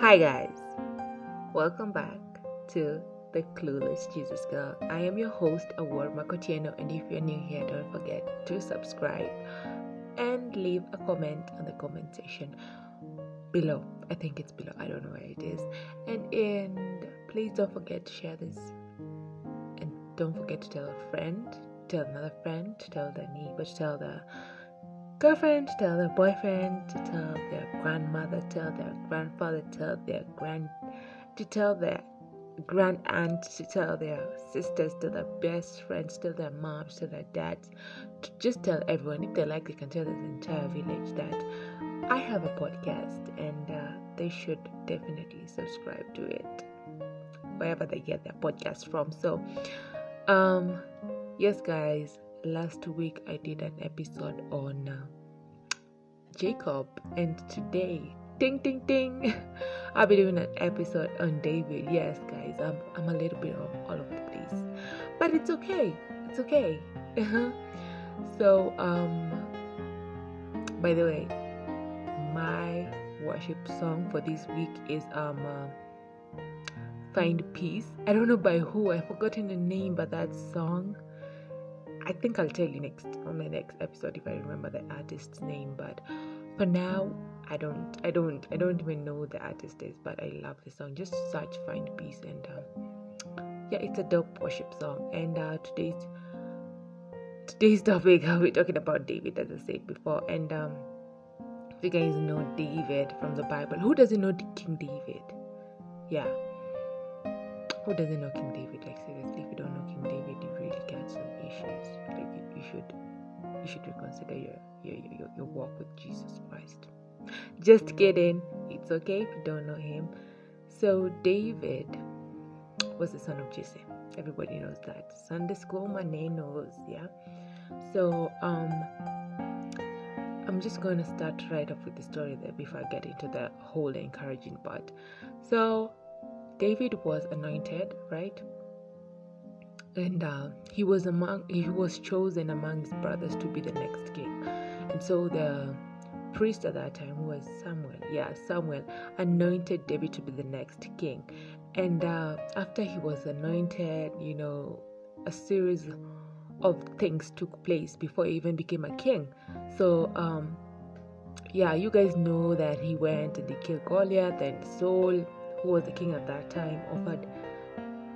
Hi, guys. Welcome back to the Clueless Jesus Girl. I am your host, Award Makotieno, and if you're new here, don't forget to subscribe and leave a comment on the comment section below. I think it's below. I don't know where it is. And and please don't forget to share this. And don't forget to tell a friend, tell another friend, tell their neighbor, tell the girlfriend, tell their boyfriend, to tell their grandmother, tell their grandfather, tell their grand, to tell their grand aunt, to tell their sisters, to their best friends, to their moms, to their dads, to just tell everyone. If they like, they can tell the entire village that I have a podcast and uh, they should definitely subscribe to it wherever they get their podcast from. So, um, yes, guys, last week I did an episode on uh, Jacob, and today, ding ding ding, I'll be doing an episode on David. Yes, guys, I'm I'm a little bit of all over the place, but it's okay. It's okay. so, um, by the way, my worship song for this week is um. Uh, Find Peace. I don't know by who, I've forgotten the name, but that song I think I'll tell you next on the next episode if I remember the artist's name. But for now, I don't, I don't, I don't even know the artist is. But I love the song. Just search "Find Peace" and um, yeah, it's a dope worship song. And uh, today's today's topic, be talking about David, as I said before. And um, if you guys know David from the Bible, who doesn't know King David? Yeah. Who doesn't know King David? Like seriously, should reconsider your, your your your walk with Jesus Christ. Just kidding. It's okay if you don't know him. So David was the son of Jesse. Everybody knows that. Sunday school my name knows, yeah. So um I'm just going to start right off with the story there before I get into the whole encouraging part. So David was anointed, right? And uh, he was among he was chosen among his brothers to be the next king. And so the priest at that time was Samuel. Yeah, Samuel anointed David to be the next king. And uh, after he was anointed, you know, a series of things took place before he even became a king. So, um, yeah, you guys know that he went and he killed Goliath and Saul who was the king at that time, offered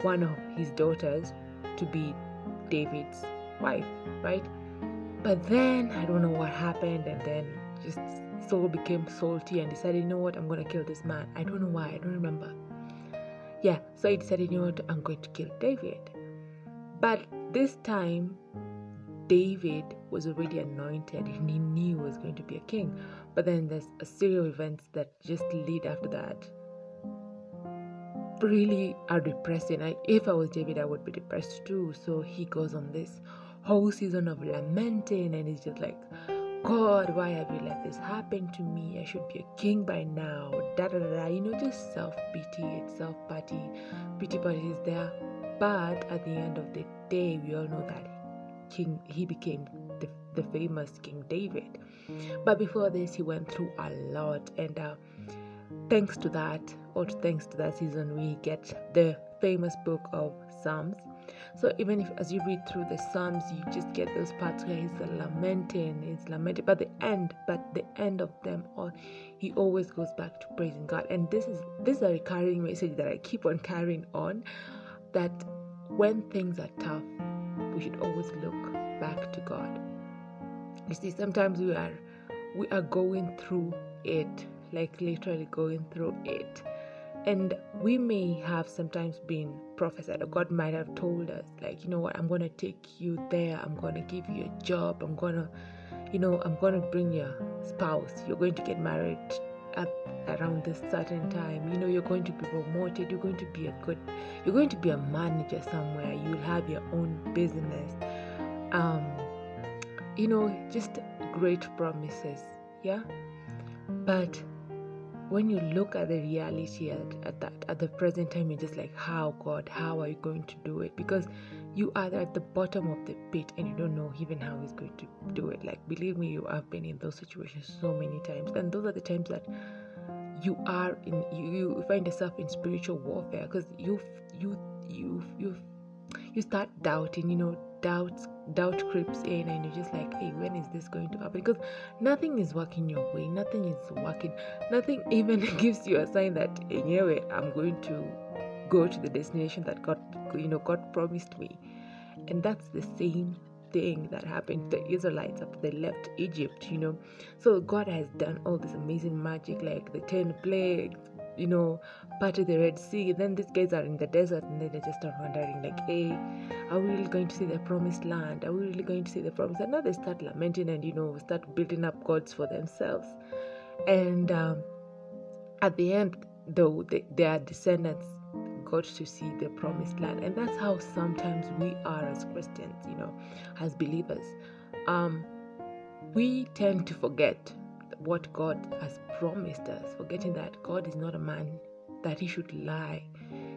one of his daughters to be David's wife, right? But then I don't know what happened, and then just Saul became salty and decided, you know what, I'm gonna kill this man. I don't know why, I don't remember. Yeah, so he decided, you know what, I'm going to kill David. But this time, David was already anointed and he knew he was going to be a king. But then there's a series of events that just lead after that really are depressing. I, if I was David, I would be depressed too. So he goes on this whole season of lamenting, and he's just like, God, why have you let this happen to me? I should be a king by now. Da da da da. You know, just self pity, it's self pity, pity party is there. But at the end of the day, we all know that King he became the, the famous King David. But before this, he went through a lot, and uh, thanks to that, or thanks to that season, we get the famous book of Psalms. So even if as you read through the Psalms, you just get those parts where he's lamenting, he's lamenting, but the end, but the end of them all, he always goes back to praising God. And this is this is a recurring message that I keep on carrying on, that when things are tough, we should always look back to God. You see, sometimes we are we are going through it, like literally going through it and we may have sometimes been prophesied, or God might have told us, like, you know what, I'm to take you there, I'm to give you a job, I'm to, you know, I'm to bring your spouse, you're going to get married at around this certain time, you know, you're going to be promoted, you're going to be a good, you're going to be a manager somewhere, you'll have your own business. Um, you know, just great promises, yeah? But when you look at the reality at, at that at the present time you're just like how god how are you going to do it? Because you are at the bottom of the pit and you don't know even how he's going to do it. Like believe me you have been in those situations so many times. And those are the times that you are in you, you find yourself in spiritual warfare because you you you you you start doubting you know doubt doubt creeps in and you're just like hey when is this going to happen? Because nothing is working your way. Nothing is working. Nothing even gives you a sign that anyway i'm going to go to the destination that god you know god promised me. And that's the same thing that happened. To the Israelites after they left Egypt, you know. So God has done all this amazing magic, like the 10 plagues, you know, part of the Red Sea. Then these guys are in the desert and then they just start wondering, like, hey, are we really going to see the promised land? Are we really going to see the promise? And now they start lamenting and, you know, start building up gods for themselves. And um, at the end, though, they, their descendants got to see the promised land. And that's how sometimes we are as Christians, you know, as believers. Um, we tend to forget what God has promised us, forgetting that God is not a man that he should lie.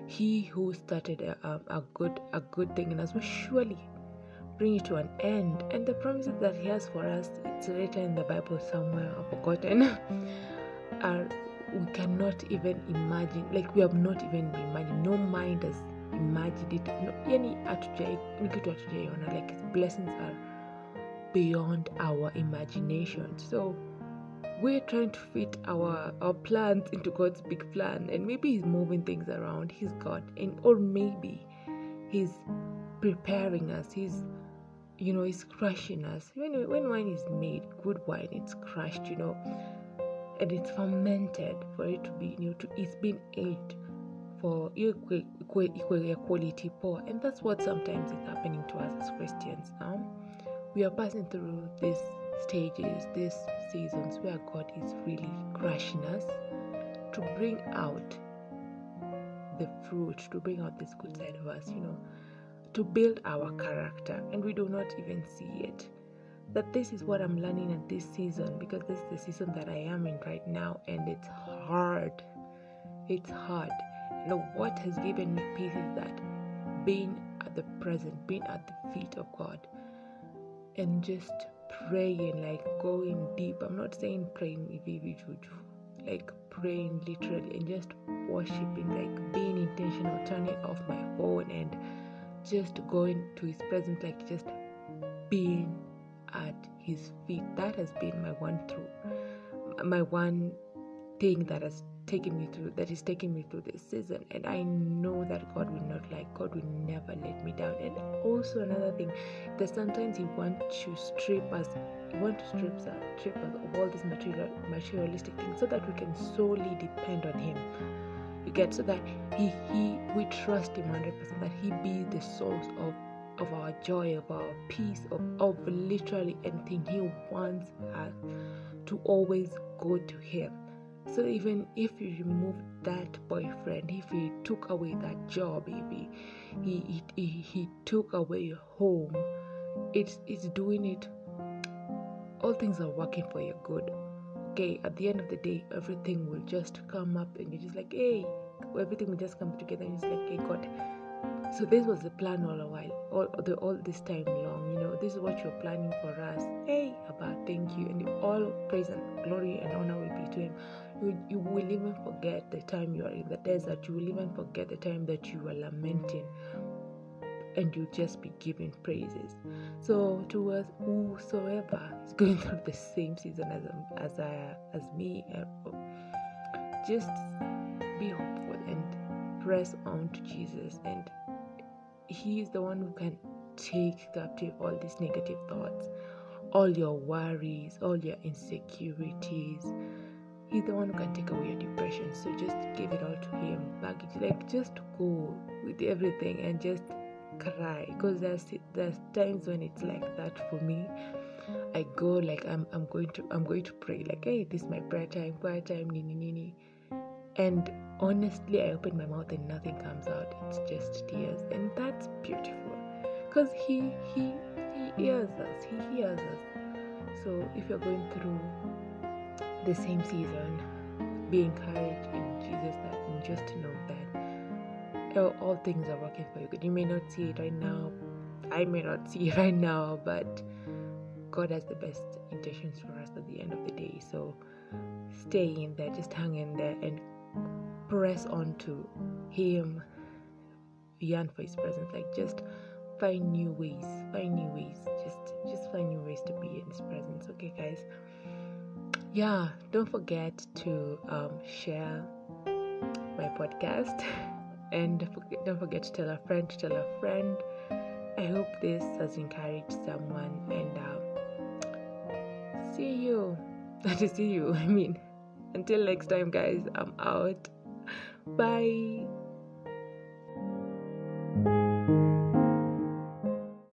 He who started a, a, good a good thing in us will surely bring it to an end. And the promises that he has for us, it's written in the Bible somewhere, I've forgotten, are we cannot even imagine like we have not even imagined no mind has imagined it no, hatujaiona like his blessings are beyond our imagination so we're trying to fit our our plans into god's big plan and maybe he's moving things around. He's god and or maybe he's preparing us. He's you know he's crushing us. When when wine is made good wine it's crushed you know and it's fermented for it to be you know to, it's been aged for equal, quality poor. And that's what sometimes is happening to us as christians now. We are passing through these stages these seasons where god is really crushing us to bring out the fruit to bring out this good side of us you know to build our character and we do not even see it that this is what I'm learning at this season because this is the season that I am in right now and it's hard. It's hard. You know what has given me peace is that being at the present, being at the feet of God and just praying, like going deep. I'm not saying praying vivi juju, like praying literally and just worshiping, like being intentional, turning off my phone and just going to his presence, like just being at his feet. That has been my one through, my one thing that has taken me through, that is taking me through this season. And I know that God will not like, God will never let me down. And also another thing, that sometimes He wants to strip us, He wants to strip us, strip us of all these material, materialistic things, so that we can solely depend on Him. You get so that He He we trust Him hundred percent, that He be the source of of our joy, of our peace, of, of literally anything. He wants us to always go to Him. So even if you remove that boyfriend, if he took away that job, if he he, he, he took away your home, it's it's doing it. All things are working for your good. Okay, at the end of the day, everything will just come up, and you're just like, hey, everything will just come together, and it's like, hey, God, so this was the plan all a while, all the all this time long. You know, this is what you're planning for us. Hey, Abba, thank you, and all praise and glory and honor will be to Him. You, you will even forget the time you are in the desert. You will even forget the time that you were lamenting, and you'll just be giving praises. So to us, whosoever is going through the same season as as I, as me, uh, just be hopeful and press on to Jesus and he is the one who can take captive all these negative thoughts, all your worries, all your insecurities. He's the one who can take away your depression. So just give it all to him. Like just go with everything and just cry. Because there's there's times when it's like that for me. I go like I'm I'm going to I'm going to pray like hey this is my prayer time, prayer time, nini nini. And honestly, I open my mouth and nothing comes out. It's just tears, and that's beautiful, cause he he he hears us. He hears us. So if you're going through the same season, be encouraged in Jesus that and just know that all, all things are working for you good. You may not see it right now. I may not see it right now, but God has the best intentions for us at the end of the day. So stay in there, just hang in there and press on to Him, yearn for His presence. Like just find new ways, find new ways, just just find new ways to be in His presence. Okay, guys. Yeah, don't forget to um, share my podcast, and don't forget to tell a friend to tell a friend. I hope this has encouraged someone, and um, see you. to see you. I mean, until next time, guys. I'm out. Bye.